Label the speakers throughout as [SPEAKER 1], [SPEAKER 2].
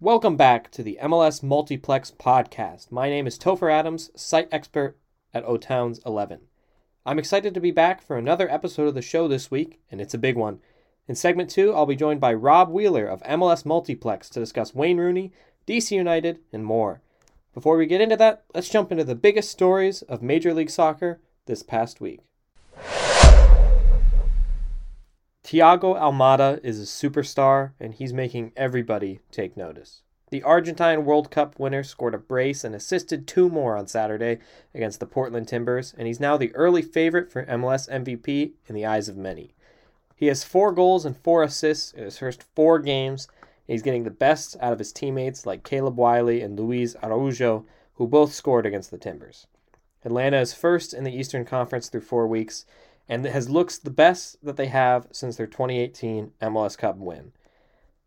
[SPEAKER 1] Welcome back to the MLS Multiplex podcast. My name is Topher Adams, site expert at O Towns 11. I'm excited to be back for another episode of the show this week, and it's a big one. In segment two, I'll be joined by Rob Wheeler of MLS Multiplex to discuss Wayne Rooney, DC United, and more. Before we get into that, let's jump into the biggest stories of Major League Soccer this past week. Thiago Almada is a superstar, and he's making everybody take notice. The Argentine World Cup winner scored a brace and assisted two more on Saturday against the Portland Timbers, and he's now the early favorite for MLS MVP in the eyes of many. He has four goals and four assists in his first four games. And he's getting the best out of his teammates like Caleb Wiley and Luiz Araujo, who both scored against the Timbers. Atlanta is first in the Eastern Conference through four weeks, and it has looks the best that they have since their 2018 MLS Cup win.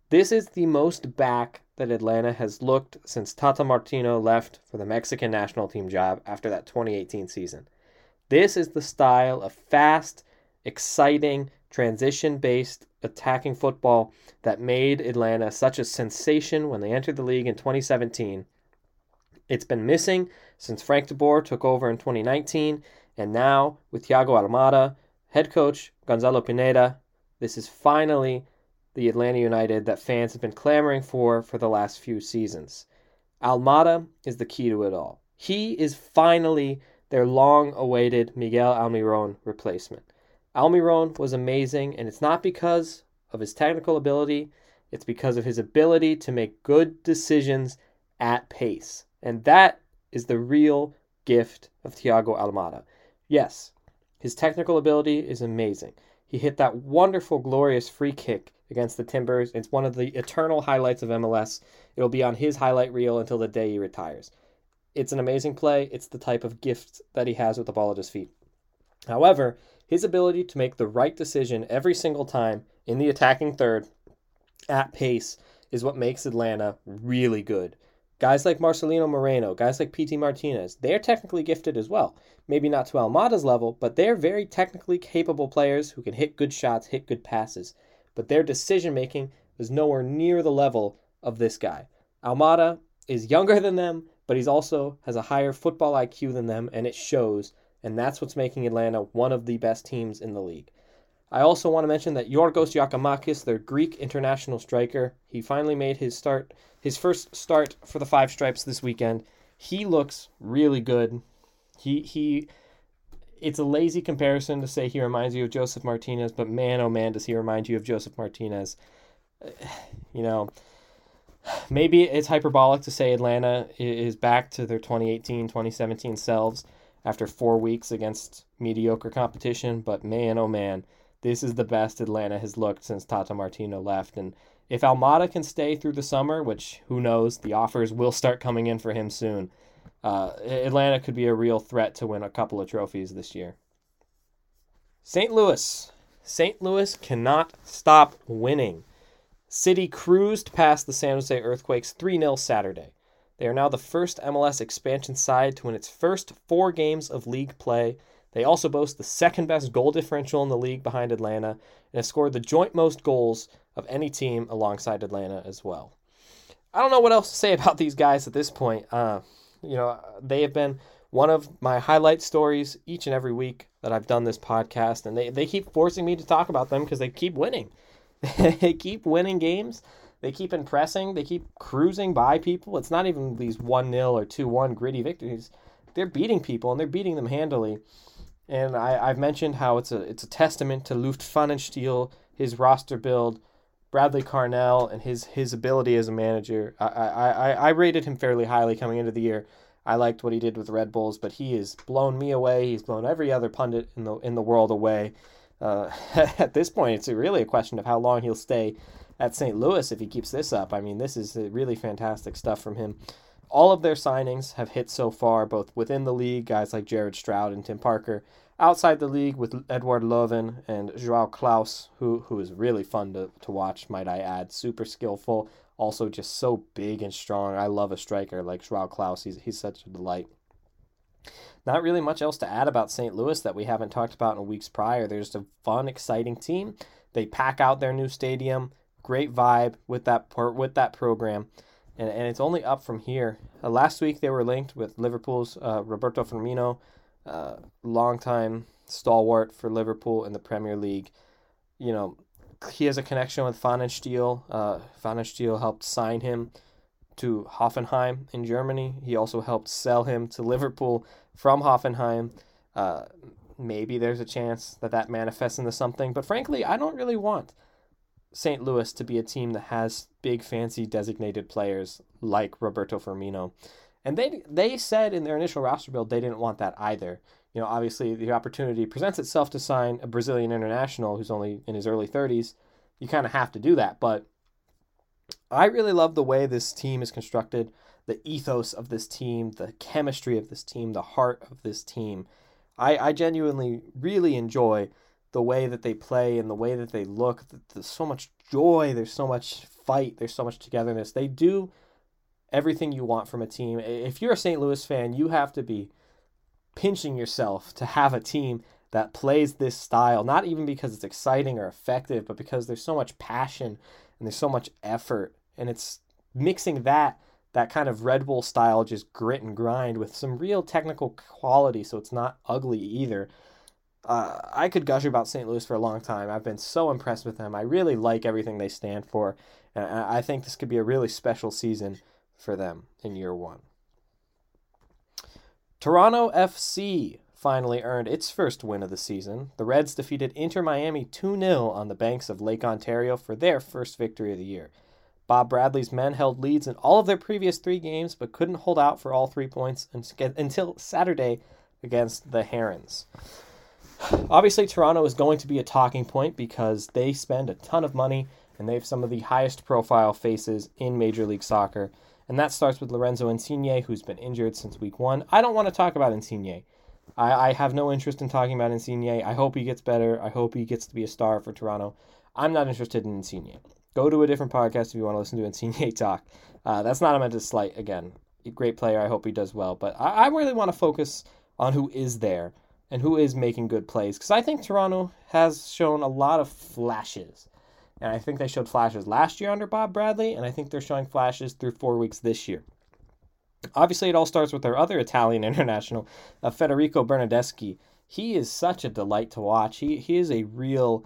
[SPEAKER 1] This is the most back that Atlanta has looked since Tata Martino left for the Mexican national team job after that 2018 season. This is the style of fast, exciting, transition based attacking football that made Atlanta such a sensation when they entered the league in 2017. It's been missing since Frank de Boer took over in 2019 and now, with Thiago Almada, head coach Gonzalo Pineda, this is finally the Atlanta United that fans have been clamoring for for the last few seasons. Almada is the key to it all. He is finally their long awaited Miguel Almiron replacement. Almiron was amazing, and it's not because of his technical ability, it's because of his ability to make good decisions at pace. And that is the real gift of Thiago Almada. Yes, his technical ability is amazing. He hit that wonderful, glorious free kick against the Timbers. It's one of the eternal highlights of MLS. It'll be on his highlight reel until the day he retires. It's an amazing play. It's the type of gift that he has with the ball at his feet. However, his ability to make the right decision every single time in the attacking third at pace is what makes Atlanta really good. Guys like Marcelino Moreno, guys like Pity Martinez, they're technically gifted as well. Maybe not to Almada's level, but they're very technically capable players who can hit good shots, hit good passes. But their decision making is nowhere near the level of this guy. Almada is younger than them, but he's also has a higher football IQ than them, and it shows. And that's what's making Atlanta one of the best teams in the league. I also want to mention that Yorgos Giakoumakis, their Greek international striker, he finally made his start, his first start for the Five Stripes this weekend. He looks really good. He he it's a lazy comparison to say he reminds you of Josef Martinez, but man oh man does he remind you of Josef Martinez. You know, maybe it's hyperbolic to say Atlanta is back to their 2018-2017 selves after 4 weeks against mediocre competition, but man oh man, this is the best Atlanta has looked since Tata Martino left. And if Almada can stay through the summer, which who knows, the offers will start coming in for him soon, uh, Atlanta could be a real threat to win a couple of trophies this year. St. Louis. St. Louis cannot stop winning. City cruised past the San Jose Earthquakes 3 0 Saturday. They are now the first MLS expansion side to win its first four games of league play they also boast the second best goal differential in the league behind Atlanta and have scored the joint most goals of any team alongside Atlanta as well. I don't know what else to say about these guys at this point. Uh, You know, they have been one of my highlight stories each and every week that I've done this podcast, and they, they keep forcing me to talk about them because they keep winning. they keep winning games. They keep impressing. They keep cruising by people. It's not even these 1 0 or 2 1 gritty victories. They're beating people and they're beating them handily. And I, I've mentioned how it's a it's a testament to Lutz Pfannenstiel, his roster build, Bradley Carnell, and his his ability as a manager. I, I, I I rated him fairly highly coming into the year. I liked what he did with Red Bulls, but he has blown me away. He's blown every other pundit in the in the world away. Uh, at this point, it's really a question of how long he'll stay at St. Louis if he keeps this up. I mean, this is really fantastic stuff from him. All of their signings have hit so far, both within the league, guys like Jared Stroud and Tim Parker, outside the league with Edouard Löwen and Joao Klauss, who who is really fun to, to watch, might I add. Super skillful, also just so big and strong. I love a striker like Joao Klauss. He's, he's such a delight. Not really much else to add about St. Louis that we haven't talked about in weeks prior. They're just a fun, exciting team. They pack out their new stadium. Great vibe with that with that program, and, and it's only up from here. Uh, last week they were linked with Liverpool's uh, Roberto Firmino, uh, longtime stalwart for Liverpool in the Premier League. You know, he has a connection with Pfannenstiel. Uh, Pfannenstiel helped sign him to Hoffenheim in Germany. He also helped sell him to Liverpool from Hoffenheim. Uh, maybe there's a chance that that manifests into something, but frankly, I don't really want St. Louis to be a team that has big, fancy designated players like Roberto Firmino. And they they said in their initial roster build they didn't want that either. You know, obviously the opportunity presents itself to sign a Brazilian international who's only in his early 30s. You kind of have to do that, but I really love the way this team is constructed, the ethos of this team, the chemistry of this team, the heart of this team. I, I genuinely really enjoy the way that they play and the way that they look. There's so much joy, there's so much fight, there's so much togetherness. They do everything you want from a team. If you're a St. Louis fan, you have to be pinching yourself to have a team that plays this style, not even because it's exciting or effective, but because there's so much passion and there's so much effort. And it's mixing that that kind of Red Bull style, just grit and grind, with some real technical quality, so it's not ugly either. Uh, I could gush about St. Louis for a long time. I've been so impressed with them. I really like everything they stand for, and I think this could be a really special season for them in year one. Toronto FC finally earned its first win of the season. The Reds defeated Inter Miami 2 0 on the banks of Lake Ontario for their first victory of the year. Bob Bradley's men held leads in all of their previous three games, but couldn't hold out for all three points until Saturday against the Herons. Obviously, Toronto is going to be a talking point because they spend a ton of money and they have some of the highest profile faces in Major League Soccer. And that starts with Lorenzo Insigne, who's been injured since week one. I don't want to talk about Insigne. I, I have no interest in talking about Insigne. I hope he gets better. I hope he gets to be a star for Toronto. I'm not interested in Insigne. Go to a different podcast if you want to listen to Insigne talk. Uh, that's not a meant to slight. Again, great player. I hope he does well. But I, I really want to focus on who is there and who is making good plays because I think Toronto has shown a lot of flashes. And I think they showed flashes last year under Bob Bradley, and I think they're showing flashes through four weeks this year. Obviously, it all starts with their other Italian international, uh, Federico Bernardeschi. He is such a delight to watch. He, he is a real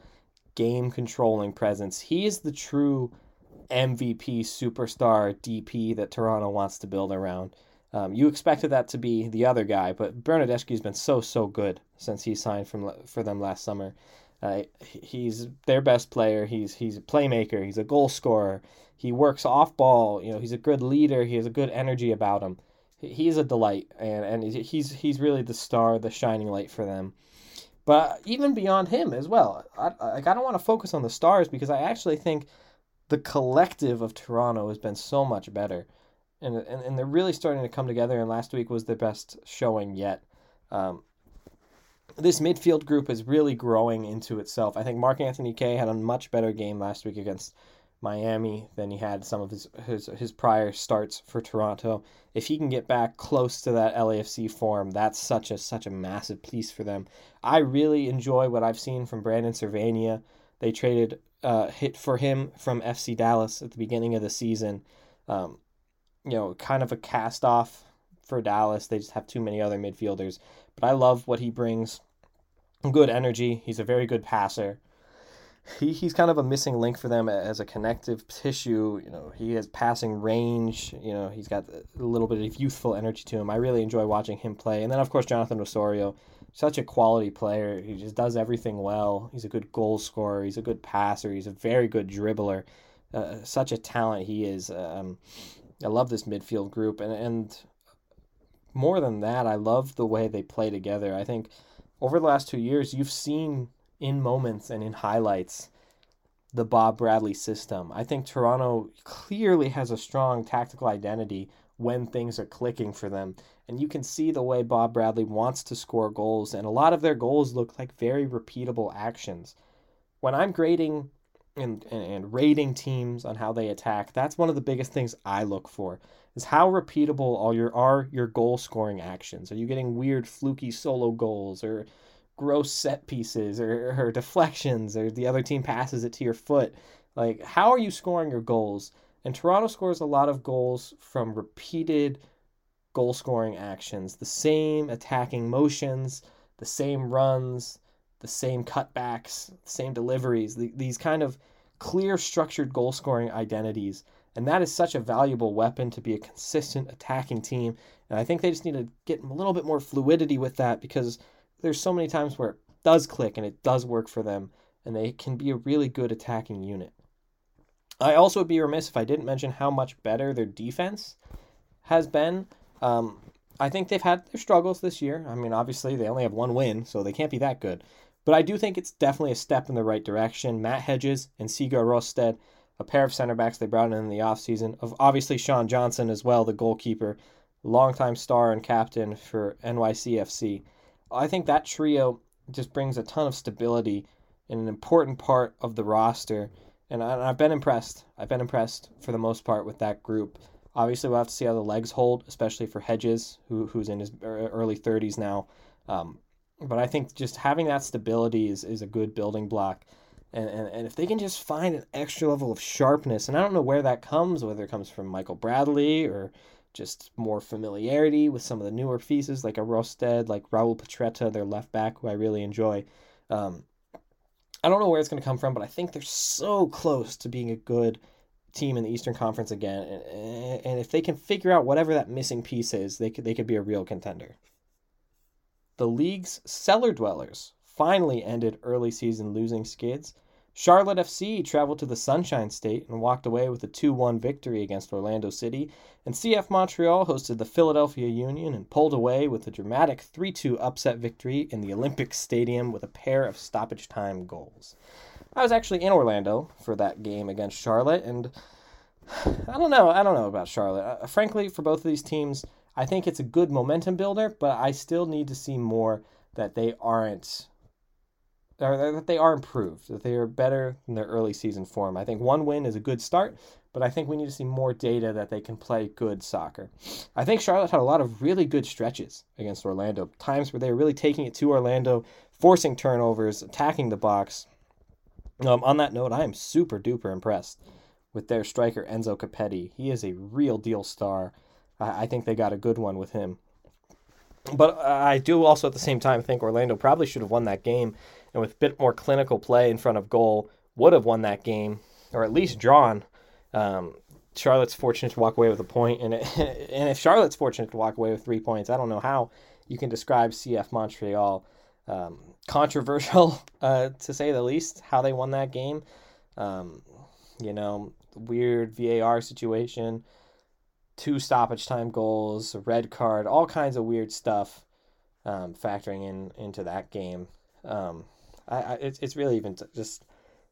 [SPEAKER 1] game controlling presence. He is the true MVP superstar DP that Toronto wants to build around. Um, you expected that to be the other guy, but Bernardeschi's been so so good since he signed from for them last summer. Uh, he's their best player. He's he's a playmaker. He's a goal scorer. He works off ball. You know, he's a good leader. He has a good energy about him. He's a delight, and and he's he's really the star, the shining light for them. But even beyond him as well, I, like I don't want to focus on the stars because I actually think the collective of Toronto has been so much better, and and, and they're really starting to come together. And last week was their best showing yet. Um, this midfield group is really growing into itself. I think Mark Anthony Kaye had a much better game last week against Miami than he had some of his, his his prior starts for Toronto. If he can get back close to that LAFC form, that's such a such a massive piece for them. I really enjoy what I've seen from Brandon Servania. They traded uh, hit for him from FC Dallas at the beginning of the season. Um, you know, kind of a cast off for Dallas. They just have too many other midfielders. But I love what he brings. Good energy. He's a very good passer. He, he's kind of a missing link for them as a connective tissue. You know, he has passing range. You know, he's got a little bit of youthful energy to him. I really enjoy watching him play. And then, of course, Jonathan Osorio, such a quality player. He just does everything well. He's a good goal scorer. He's a good passer. He's a very good dribbler. Uh, such a talent he is. Um, I love this midfield group, and and more than that, I love the way they play together. I think over the last two years, you've seen in moments and in highlights the Bob Bradley system. I think Toronto clearly has a strong tactical identity when things are clicking for them. And you can see the way Bob Bradley wants to score goals, and a lot of their goals look like very repeatable actions. When I'm grading and, and, and rating teams on how they attack, that's one of the biggest things I look for is how repeatable all your are your goal scoring actions. Are you getting weird fluky solo goals or gross set pieces or, or deflections or the other team passes it to your foot? Like how are you scoring your goals? And Toronto scores a lot of goals from repeated goal scoring actions, the same attacking motions, the same runs, the same cutbacks, same deliveries, the, these kind of clear, structured goal scoring identities. And that is such a valuable weapon to be a consistent attacking team. And I think they just need to get a little bit more fluidity with that because there's so many times where it does click and it does work for them, and they can be a really good attacking unit. I also would be remiss if I didn't mention how much better their defense has been. Um, I think they've had their struggles this year. I mean, obviously, they only have one win, so they can't be that good. But I do think it's definitely a step in the right direction. Matt Hedges and Sigurd Rosted, a pair of center backs they brought in in the offseason, of obviously Sean Johnson as well, the goalkeeper, longtime star and captain for NYCFC. I think that trio just brings a ton of stability in an important part of the roster. And I've been impressed. I've been impressed for the most part with that group. Obviously, we'll have to see how the legs hold, especially for Hedges, who, who's in his early 30s now. Um, but I think just having that stability is, is a good building block. And, and, and if they can just find an extra level of sharpness, and I don't know where that comes, whether it comes from Michael Bradley or just more familiarity with some of the newer pieces like a Rosted, like Raul Petretta, their left back, who I really enjoy. Um, I don't know where it's going to come from, but I think they're so close to being a good team in the Eastern Conference again. And, and if they can figure out whatever that missing piece is, they could they could be a real contender. The league's cellar dwellers finally ended early season losing skids. Charlotte FC traveled to the Sunshine State and walked away with a 2 1 victory against Orlando City, and CF Montreal hosted the Philadelphia Union and pulled away with a dramatic 3 2 upset victory in the Olympic Stadium with a pair of stoppage time goals. I was actually in Orlando for that game against Charlotte, and I don't know. I don't know about Charlotte. Uh, frankly, for both of these teams, I think it's a good momentum builder, but I still need to see more that they aren't or that they are improved, that they are better than their early season form. I think one win is a good start, but I think we need to see more data that they can play good soccer. I think Charlotte had a lot of really good stretches against Orlando, times where they were really taking it to Orlando, forcing turnovers, attacking the box. Um, on that note, I am super duper impressed with their striker Enzo Copetti. He is a real deal star. I, I think they got a good one with him. But I do also at the same time think Orlando probably should have won that game and with a bit more clinical play in front of goal would have won that game or at least drawn. Um, Charlotte's fortunate to walk away with a point, and it, and if Charlotte's fortunate to walk away with three points, I don't know how you can describe CF Montreal. Um, controversial, uh, to say the least, how they won that game. Um, you know, weird VAR situation, two stoppage time goals, red card, all kinds of weird stuff um, factoring in into that game. Um, I, I it's it's really even just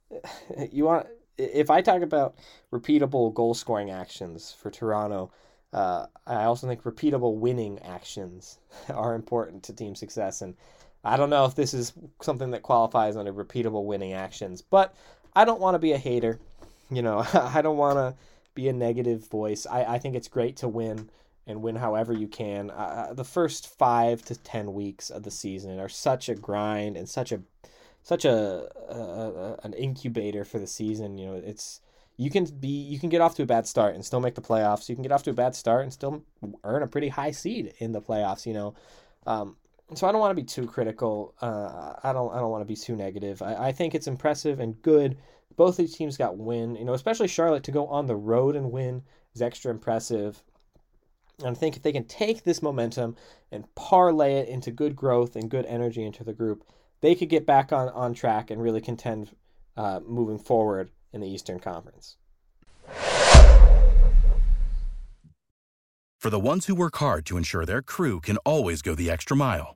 [SPEAKER 1] you want if I talk about repeatable goal scoring actions for Toronto, uh, I also think repeatable winning actions are important to team success. And I don't know if this is something that qualifies under repeatable winning actions, but I don't want to be a hater. You know, I don't want to be a negative voice. I, I think it's great to win and win however you can. Uh, the first five to ten weeks of the season are such a grind and such a such a, a, a, an incubator for the season. You know, it's you can be you can get off to a bad start and still make the playoffs. You can get off to a bad start and still earn a pretty high seed in the playoffs. You know, um, so I don't want to be too critical. Uh, I don't I don't want to be too negative. I, I think it's impressive and good. Both these teams got win. You know, especially Charlotte to go on the road and win is extra impressive. And I think if they can take this momentum and parlay it into good growth and good energy into the group, they could get back on, on track and really contend uh, moving forward in the Eastern Conference.
[SPEAKER 2] For the ones who work hard to ensure their crew can always go the extra mile,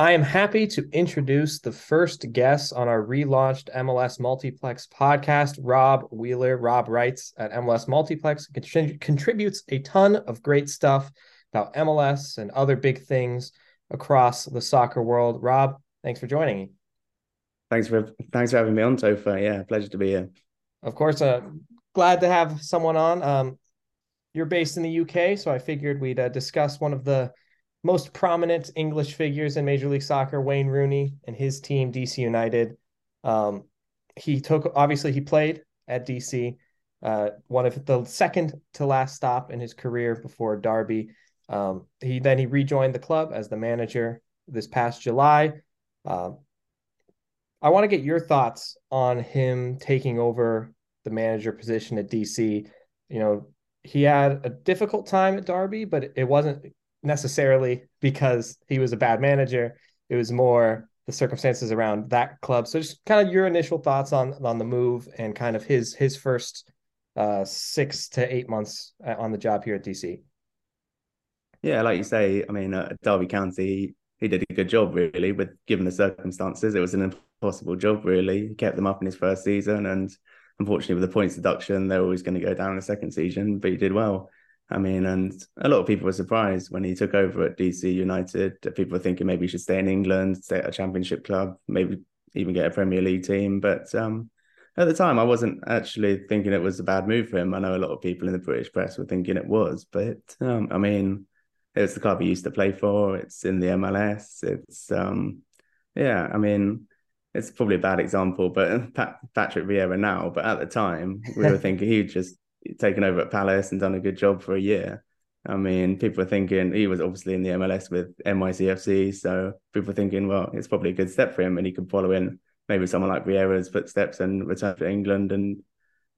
[SPEAKER 1] I am happy to introduce the first guest on our relaunched MLS Multiplex podcast, Rob Wheeler. Rob writes at MLS Multiplex, and contributes a ton of great stuff about MLS and other big things across the soccer world. Rob, thanks for joining me.
[SPEAKER 3] Thanks for thanks for having me on, Topher. Yeah, pleasure to be here.
[SPEAKER 1] Of course, uh, glad to have someone on. Um, you're based in the UK, so I figured we'd uh, discuss one of the most prominent English figures in Major League Soccer, Wayne Rooney and his team, DC United. Um, he took obviously he played at DC, uh, one of the second to last stop in his career before Derby. Um, he then he rejoined the club as the manager this past July. Um, I want to get your thoughts on him taking over the manager position at DC. You know, he had a difficult time at Derby, but it wasn't necessarily because he was a bad manager. It was more the circumstances around that club. So just kind of your initial thoughts on on the move and kind of his his first uh, six to eight months uh, on the job here at DC.
[SPEAKER 3] Yeah, like you say, I mean, uh, Derby County, he did a good job really, with given the circumstances. It was an impossible job really. He kept them up in his first season, and unfortunately, with the points deduction, they're always going to go down in the second season. But he did well. I mean, and a lot of people were surprised when he took over at DC United. People were thinking maybe he should stay in England, stay at a championship club, maybe even get a Premier League team. But um, at the time, I wasn't actually thinking it was a bad move for him. I know a lot of people in the British press were thinking it was, but um, I mean, it's the club he used to play for. It's in the MLS. It's um, yeah, I mean, it's probably a bad example, but Pat, Patrick Vieira now. But at the time, we were thinking he'd just taken over at Palace and done a good job for a year. I mean, people are thinking he was obviously in the MLS with NYCFC, so people are thinking, well, it's probably a good step for him, and he could follow in maybe someone like Vieira's footsteps and return to England and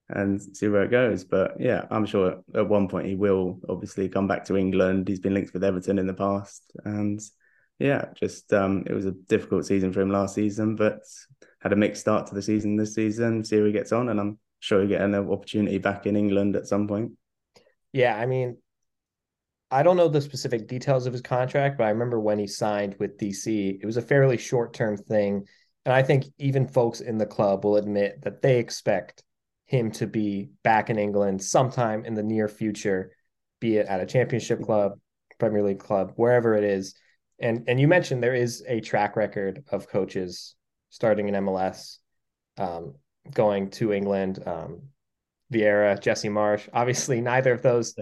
[SPEAKER 3] and see where it goes. But yeah, I'm sure at one point he will obviously come back to England. He's been linked with Everton in the past, and yeah, just um, it was a difficult season for him last season, but had a mixed start to the season this season. See how he gets on, and I'm sure he get an opportunity back in England at some point.
[SPEAKER 1] Yeah, I mean, I don't know the specific details of his contract, but I remember when he signed with DC, it was a fairly short term thing. And I think even folks in the club will admit that they expect him to be back in England sometime in the near future, be it at a championship club, Premier League club, wherever it is. And and you mentioned there is a track record of coaches starting in MLS. Um, going to England. Um, Vieira, Jesse Marsch. Obviously, neither of those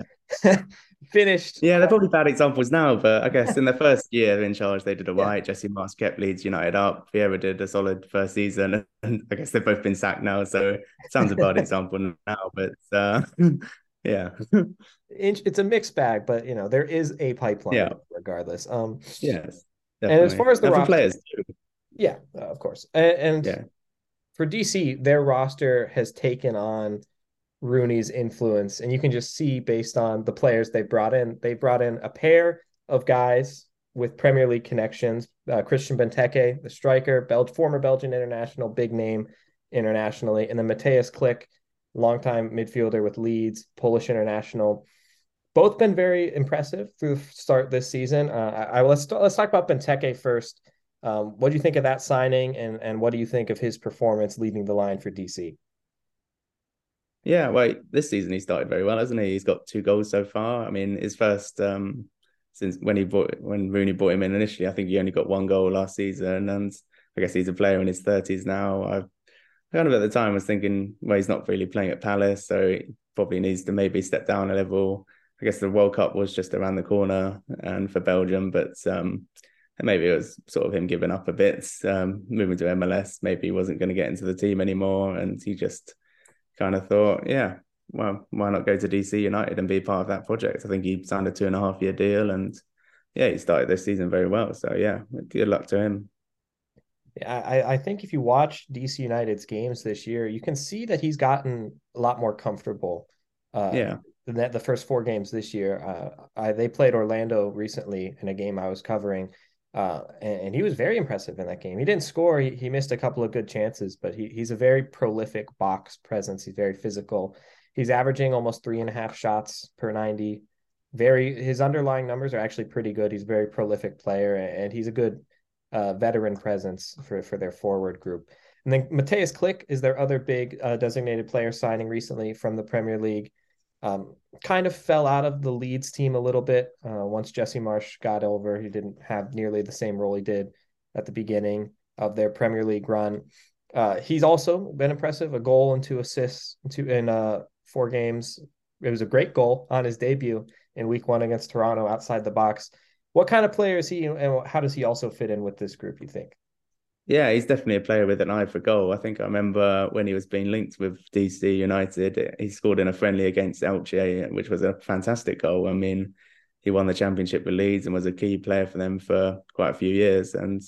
[SPEAKER 1] finished.
[SPEAKER 3] Yeah, they're probably bad examples now, but I guess in the first year in charge, they did a right. Yeah. Jesse Marsch kept Leeds United up. Vieira did a solid first season, and I guess they've both been sacked now. So sounds a bad example now, but uh, yeah,
[SPEAKER 1] it's a mixed bag. But you know, there is a pipeline, yeah. regardless. Um,
[SPEAKER 3] yes,
[SPEAKER 1] definitely. and as far as the roster,
[SPEAKER 3] players, too.
[SPEAKER 1] yeah, uh, of course, and, and yeah for DC, their roster has taken on Rooney's influence, and you can just see based on the players they brought in. They brought in a pair of guys with Premier League connections. Uh, Christian Benteke, the striker, Bel- former Belgian international, big name internationally, and then Mateusz Klich, longtime midfielder with Leeds, Polish international. Both been very impressive through the start this season. Uh, I, I, let's let's talk about Benteke first. Um, what do you think of that signing, and and what do you think of his performance leading the line for DC?
[SPEAKER 3] Yeah, well, this season he started very well, hasn't he? He's got two goals so far. I mean, his first um, since when he bought when Rooney brought him in initially, I think he only got one goal last season, and I guess he's a player in his thirties now. I kind of at the time was thinking, well, he's not really playing at Palace, so he probably needs to maybe step down a level. I guess the World Cup was just around the corner and for Belgium, but um, maybe it was sort of him giving up a bit, um, moving to MLS. Maybe he wasn't going to get into the team anymore, and he just kind of thought, yeah, well, why not go to DC United and be part of that project? I think he signed a two and a half year deal, and yeah, he started this season very well. So yeah, good luck to him.
[SPEAKER 1] Yeah, I, I think if you watch DC United's games this year, you can see that he's gotten a lot more comfortable.
[SPEAKER 3] Uh, yeah.
[SPEAKER 1] Than that, the first four games this year. Uh, I, they played Orlando recently in a game I was covering, uh, and, and, he was very impressive in that game. He didn't score; he, he missed a couple of good chances, but he, he's a very prolific box presence. He's very physical. He's averaging almost three and a half shots per 90. Very his underlying numbers are actually pretty good. He's a very prolific player and he's a good uh, veteran presence for, for their forward group. And then Mateusz Klich is their other big uh, designated player signing recently from the Premier League. Um, kind of fell out of the Leeds team a little bit uh, once Jesse Marsch got over. He didn't have nearly the same role he did at the beginning of their Premier League run. Uh, he's also been impressive, a goal and two assists to, in uh, four games. It was a great goal on his debut in week one against Toronto outside the box. What kind of player is he and how does he also fit in with this group, you think?
[SPEAKER 3] Yeah, he's definitely a player with an eye for goal. I think I remember when he was being linked with DC United, he scored in a friendly against Elche, which was a fantastic goal. I mean, he won the championship with Leeds and was a key player for them for quite a few years. And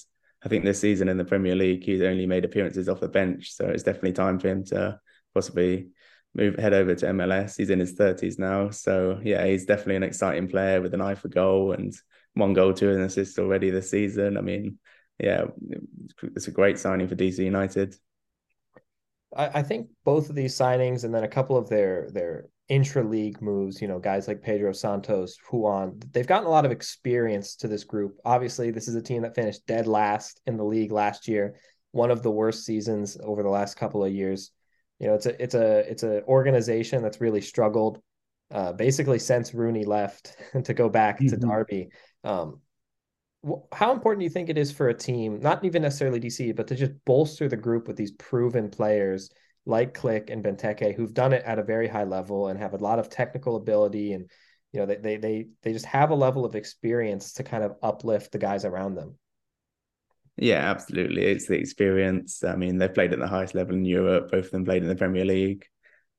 [SPEAKER 3] I think this season in the Premier League, he's only made appearances off the bench. So it's definitely time for him to possibly move head over to MLS. He's in his thirties now, so yeah, he's definitely an exciting player with an eye for goal and one goal, two and assist already this season. I mean, yeah, it's a great signing for DC United.
[SPEAKER 1] I, I think both of these signings and then a couple of their their intra league moves, you know, guys like Pedro Santos, Juan, they've gotten a lot of experience to this group. Obviously, this is a team that finished dead last in the league last year, one of the worst seasons over the last couple of years you know, it's a it's a it's an organization that's really struggled uh, basically since Rooney left to go back mm-hmm. to Derby. Um, how important do you think it is for a team, not even necessarily DC, but to just bolster the group with these proven players like Klich and Benteke, who've done it at a very high level and have a lot of technical ability, and you know they they they they just have a level of experience to kind of uplift the guys around them.
[SPEAKER 3] Yeah, absolutely. It's the experience. I mean, they've played at the highest level in Europe. Both of them played in the Premier League.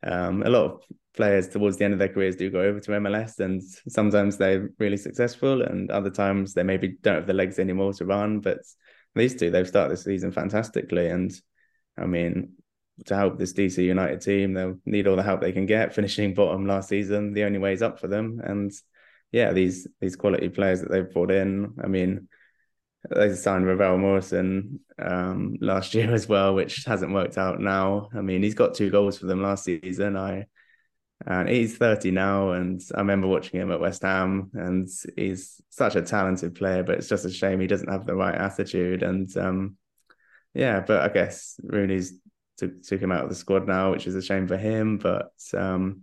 [SPEAKER 3] Um, a lot of players towards the end of their careers do go over to MLS, and sometimes they're really successful, and other times they maybe don't have the legs anymore to run. But these two, they've started the season fantastically, and I mean, to help this DC United team, they'll need all the help they can get. Finishing bottom last season, the only way is up for them, and yeah, these these quality players that they've brought in. I mean, they signed Ravel Morrison um, last year as well, which hasn't worked out now. I mean, he's got two goals for them last season. I and he's 30 now, and I remember watching him at West Ham, and he's such a talented player, but it's just a shame he doesn't have the right attitude. And um, yeah, but I guess Rooney's took, took him out of the squad now, which is a shame for him. But um,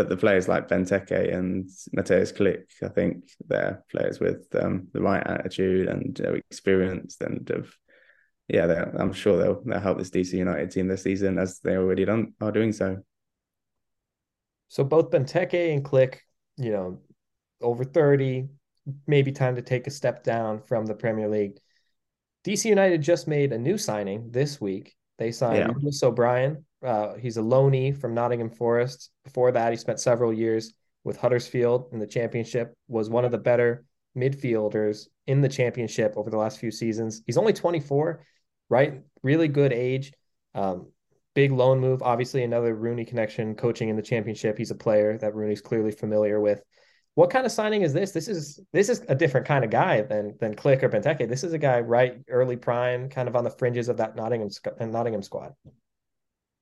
[SPEAKER 3] but the players like Benteke and Mateusz Klich, I think they're players with um, the right attitude and uh, experience, and have, yeah, I'm sure they'll they'll help this DC United team this season as they already done are doing so.
[SPEAKER 1] So both Benteke and Klich, you know, over thirty, maybe time to take a step down from the Premier League. DC United just made a new signing this week. They signed yeah. Lewis O'Brien, uh, he's a loanee from Nottingham Forest. Before that, he spent several years with Huddersfield in the championship, was one of the better midfielders in the championship over the last few seasons. He's only 24, right? Really good age. Um, big loan move. Obviously, another Rooney connection, coaching in the championship. He's a player that Rooney's clearly familiar with. What kind of signing is this? This is this is a different kind of guy than than Klich or Benteke. This is a guy right early prime, kind of on the fringes of that Nottingham and Nottingham squad.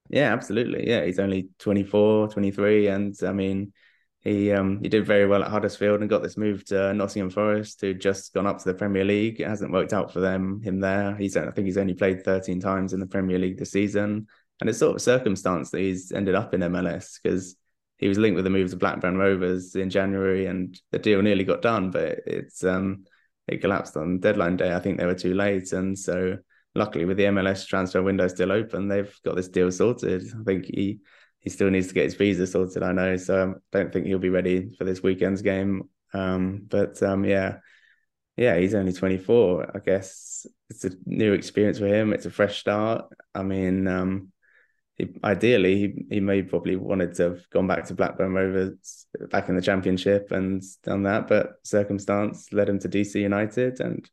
[SPEAKER 3] Yeah, absolutely. Yeah, he's only 24, 23 and I mean he um he did very well at Huddersfield and got this move to Nottingham Forest, who just gone up to the Premier League. It hasn't worked out for them him there. He's I think he's only played 13 times in the Premier League this season. And it's sort of circumstance that he's ended up in MLS because he was linked with the move to Blackburn Rovers in January and the deal nearly got done, but it's um it collapsed on deadline day. I think they were too late. And so luckily with the MLS transfer window still open, they've got this deal sorted. I think he he still needs to get his visa sorted. I know, so I don't think he'll be ready for this weekend's game. Um, but um, yeah, yeah, he's only 24. I guess it's a new experience for him. It's a fresh start. I mean, um, he, ideally, he, he may probably wanted to have gone back to Blackburn Rovers back in the Championship and done that, but circumstance led him to DC United, and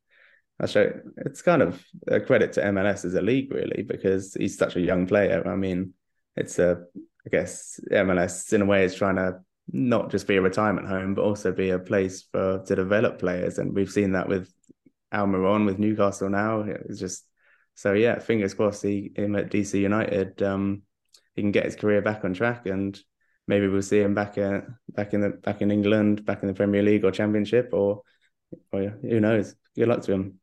[SPEAKER 3] Show it's kind of a credit to MLS as a league, really, because he's such a young player. I mean, it's a I guess MLS in a way is trying to not just be a retirement home, but also be a place for to develop players. And we've seen that with Almiron with Newcastle now. It's just so yeah, fingers crossed he him at DC United, um, he can get his career back on track and maybe we'll see him back uh, back in the back in England, back in the Premier League or Championship or or who knows. Good luck to him.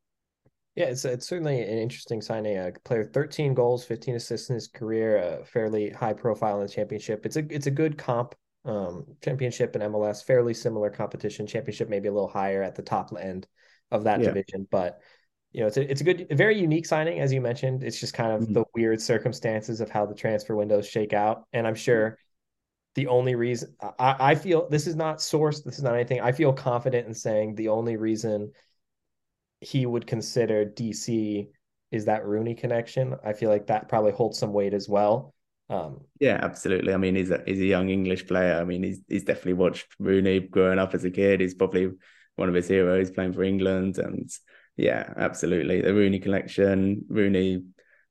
[SPEAKER 1] Yeah, it's it's certainly an interesting signing. A player, thirteen goals, fifteen assists in his career, a fairly high profile in the championship. It's a it's a good comp. Um, championship and MLS, fairly similar competition. Championship maybe a little higher at the top end of that yeah. division, but you know it's a it's a good, a very unique signing as you mentioned. It's just kind of mm-hmm. the weird circumstances of how the transfer windows shake out, and I'm sure the only reason I, I feel this is not sourced, this is not anything. I feel confident in saying the only reason he would consider DC is that Rooney connection. I feel like that probably holds some weight as well. Um,
[SPEAKER 3] yeah, absolutely. I mean, he's a he's a young English player. I mean, he's he's definitely watched Rooney growing up as a kid. He's probably one of his heroes playing for England, and yeah, absolutely. The Rooney connection, Rooney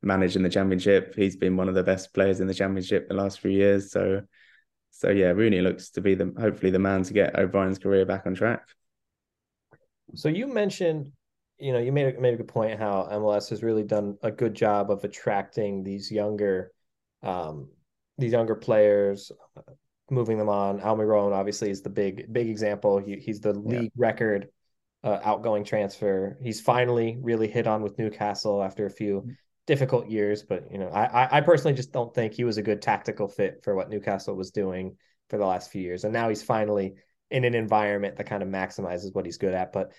[SPEAKER 3] managing the championship. He's been one of the best players in the championship the last few years. So, so yeah, Rooney looks to be the hopefully the man to get O'Brien's career back on track.
[SPEAKER 1] So you mentioned you know, you made a, made a good point how MLS has really done a good job of attracting these younger, um, these younger players, uh, moving them on. Almiron obviously is the big big example. He, he's the league yeah. record uh, outgoing transfer. He's finally really hit on with Newcastle after a few mm-hmm. difficult years, but you know, I I personally just don't think he was a good tactical fit for what Newcastle was doing for the last few years, and now he's finally in an environment that kind of maximizes what he's good at. But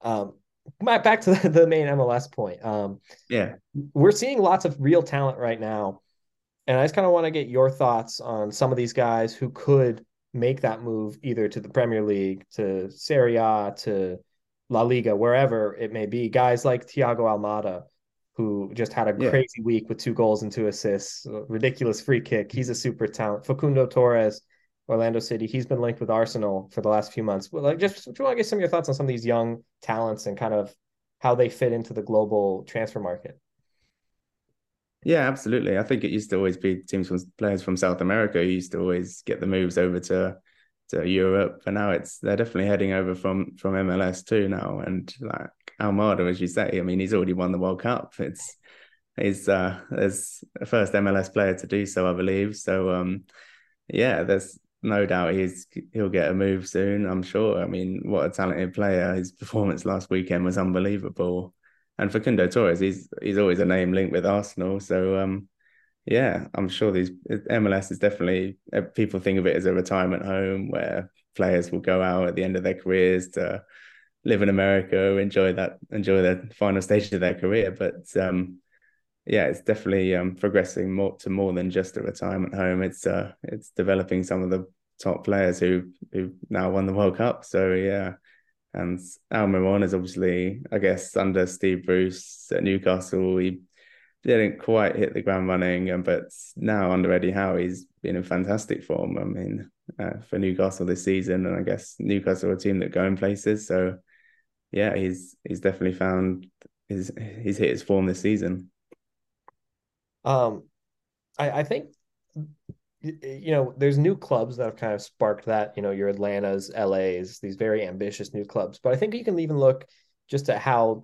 [SPEAKER 1] um, back to the main MLS point. Um,
[SPEAKER 3] yeah,
[SPEAKER 1] we're seeing lots of real talent right now, and I just kind of want to get your thoughts on some of these guys who could make that move either to the Premier League, to Serie A, to La Liga, wherever it may be. Guys like Thiago Almada, who just had a yeah. crazy week with two goals and two assists, ridiculous free kick. He's a super talent. Facundo Torres Orlando City. He's been linked with Arsenal for the last few months. Well, like, just do you want to get some of your thoughts on some of these young talents and kind of how they fit into the global transfer market?
[SPEAKER 3] Yeah, absolutely. I think it used to always be teams from players from South America who used to always get the moves over to to Europe, but now it's they're definitely heading over from from MLS too now. And like Almada, as you say, I mean, he's already won the World Cup. It's he's uh, as a first MLS player to do so, I believe. So um, yeah, there's no doubt he's he'll get a move soon. I'm sure. I mean, what a talented player! His performance last weekend was unbelievable. And for Facundo Torres, he's he's always a name linked with Arsenal. So um, yeah, I'm sure these MLS is definitely uh, people think of it as a retirement home where players will go out at the end of their careers to live in America, enjoy that, enjoy the final stage of their career. But um, yeah, it's definitely um, progressing more to more than just a retirement home. It's uh, it's developing some of the top players who who now won the World Cup. So yeah, and Almiron is obviously, I guess, under Steve Bruce at Newcastle, he didn't quite hit the ground running, and but now under Eddie Howe, he's been in fantastic form. I mean, uh, for Newcastle this season, and I guess Newcastle are a team that go in places. So yeah, he's he's definitely found his he's hit his form this season.
[SPEAKER 1] Um, I, I think you know, there's new clubs that have kind of sparked that, you know, your Atlanta's, LA's, these very ambitious new clubs. But I think you can even look just at how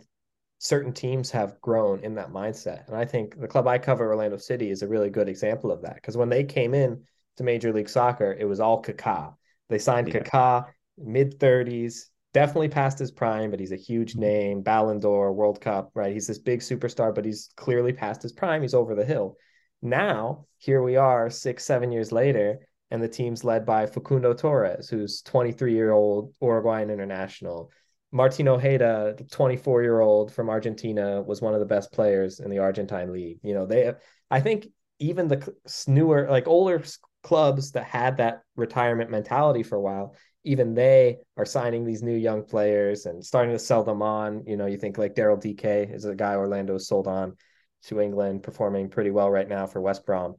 [SPEAKER 1] certain teams have grown in that mindset. And I think the club I cover, Orlando City, is a really good example of that. Because when they came in to Major League Soccer, it was all Kaká. They signed yeah. Kaká mid 30s, definitely past his prime, but he's a huge mm-hmm. name, Ballon d'Or, World Cup, right? He's this big superstar, but he's clearly past his prime. He's over the hill. Now, here we are six, seven years later, and the team's led by Facundo Torres, who's 23 year old Uruguayan international. Martin Ojeda, 24 year old from Argentina, was one of the best players in the Argentine league. You know, they, I think even the newer, like older clubs that had that retirement mentality for a while, even they are signing these new young players and starting to sell them on. You know, you think like Daryl Dike is a guy Orlando sold on to England, performing pretty well right now for West Brom.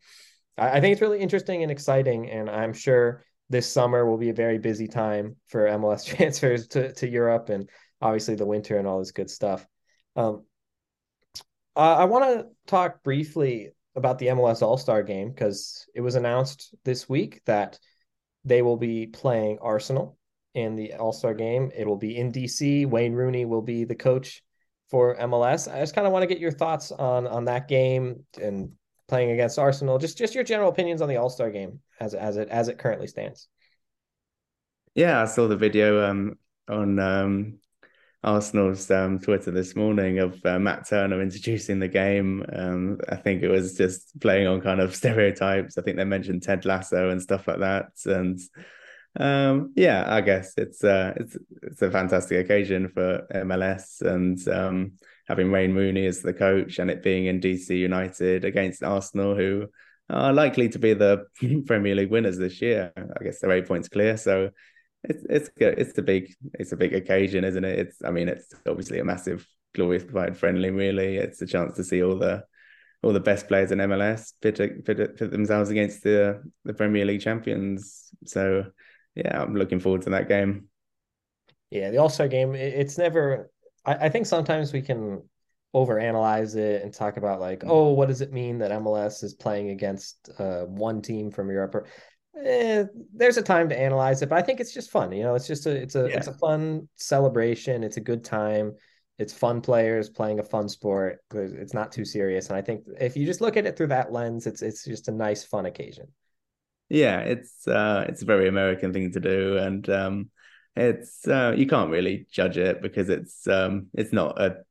[SPEAKER 1] I, I think it's really interesting and exciting, and I'm sure this summer will be a very busy time for MLS transfers to, to Europe and obviously the winter and all this good stuff. Um, I want to talk briefly about the MLS All Star game because it was announced this week that they will be playing Arsenal in the All Star game. It will be in DC. Wayne Rooney will be the coach for MLS. I just kind of want to get your thoughts on on that game and playing against Arsenal. Just just your general opinions on the All Star game as as it as it currently stands.
[SPEAKER 3] Yeah, I saw the video um, on um, Arsenal's um, Twitter this morning of uh, Matt Turner introducing the game. Um, I think it was just playing on kind of stereotypes. I think they mentioned Ted Lasso and stuff like that, and um, yeah, I guess it's uh, it's it's a fantastic occasion for MLS and um, having Wayne Rooney as the coach and it being in DC United against Arsenal, who are likely to be the Premier League winners this year. I guess they're eight points clear, so it's it's good. It's a big it's a big occasion, isn't it? It's I mean it's obviously a massive glorified friendly. Really, it's a chance to see all the all the best players in MLS pit, pit, pit themselves against the the Premier League champions. So yeah, I'm looking forward to that game.
[SPEAKER 1] Yeah, the All Star game. It's never. I, I, think sometimes we can overanalyze it and talk about like, oh, what does it mean that MLS is playing against uh, one team from Europe? Eh, there's a time to analyze it, but I think it's just fun. You know, it's just a it's a yeah. it's a fun celebration. It's a good time. It's fun players playing a fun sport. It's not too serious, and I think if you just look at it through that lens, it's it's just a nice, fun occasion
[SPEAKER 3] yeah, it's uh, it's a very American thing to do, and um, it's uh, you can't really judge it because it's um, it's not a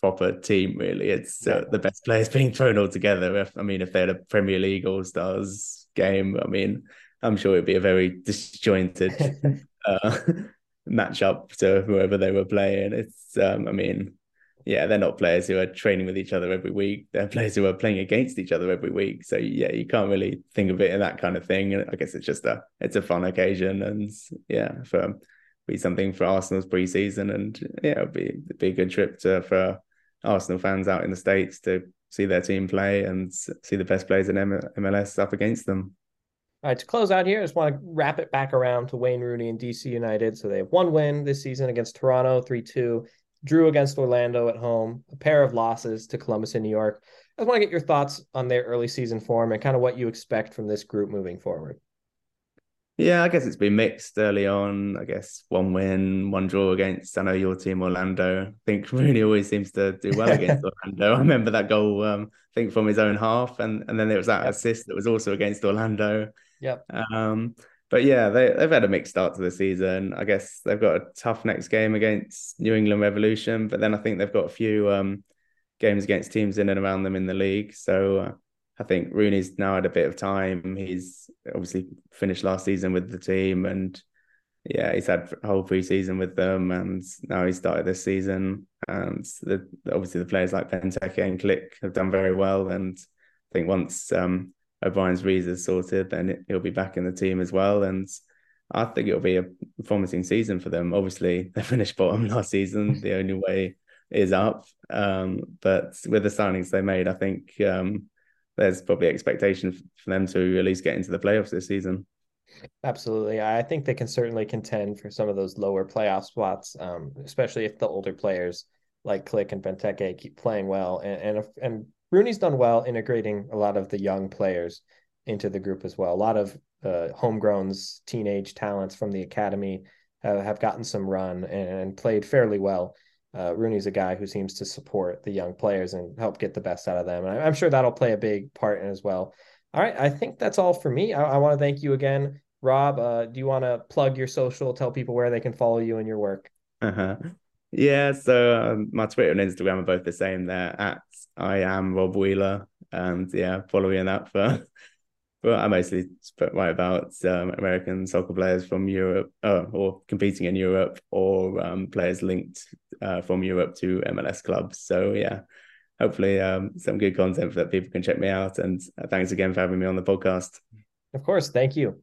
[SPEAKER 3] proper team really. It's uh, the best players being thrown all together. If I mean, if they had a Premier League All Stars game, I mean, I'm sure it'd be a very disjointed uh, matchup to whoever they were playing. It's um, I mean, yeah, they're not players who are training with each other every week. They're players who are playing against each other every week. So yeah, you can't really think of it in that kind of thing. And I guess it's just a it's a fun occasion, and yeah, for be something for Arsenal's preseason, and yeah, it'll be be a good trip to for Arsenal fans out in the states to see their team play and see the best players in MLS up against them.
[SPEAKER 1] All right, to close out here, I just want to wrap it back around to Wayne Rooney and DC United. So they have one win this season against Toronto, 3 2 drew against Orlando at home, a pair of losses to Columbus and New York. I just want to get your thoughts on their early season form and kind of what you expect from this group moving forward.
[SPEAKER 3] Yeah, I guess it's been mixed early on. I guess one win, one draw against I know your team, Orlando. I think Rooney always seems to do well against Orlando. I remember that goal, um, I think from his own half, and and then there was that assist that was also against Orlando.
[SPEAKER 1] Yep.
[SPEAKER 3] Um, but yeah, they they've had a mixed start to the season. I guess they've got a tough next game against New England Revolution, but then I think they've got a few um, games against teams in and around them in the league. So uh, I think Rooney's now had a bit of time. He's obviously finished last season with the team, and yeah, he's had a whole preseason with them, and now he started this season. And the, obviously the players like Benteke and Klich have done very well, and I think once um, O'Brien's visa sorted, then he'll be back in the team as well. And I think it'll be a promising season for them. Obviously, they finished bottom last season. the only way is up. Um, but with the signings they made, I think um, there's probably expectation for them to at least get into the playoffs this season.
[SPEAKER 1] Absolutely. I think they can certainly contend for some of those lower playoff spots, um, especially if the older players like Klich and Benteke keep playing well. And, and, and Rooney's done well integrating a lot of the young players into the group as well. A lot of uh, homegrowns, teenage talents from the academy uh, have gotten some run and, and played fairly well. Uh, Rooney's a guy who seems to support the young players and help get the best out of them. And I, am sure that'll play a big part in as well. All right, I think that's all for me. I, I want to thank you again, Rob. Uh, do you want to plug your social, tell people where they can follow you and your work?
[SPEAKER 3] Uh-huh. Yeah, so um, my Twitter and Instagram are both the same there at I am Rob Wheeler. And yeah, follow me on that for well, I mostly write about um, American soccer players from Europe uh, or competing in Europe or um, players linked uh, from Europe to MLS clubs. So yeah, hopefully um, some good content that people can check me out. And uh, thanks again for having me on the podcast.
[SPEAKER 1] Of course. Thank you.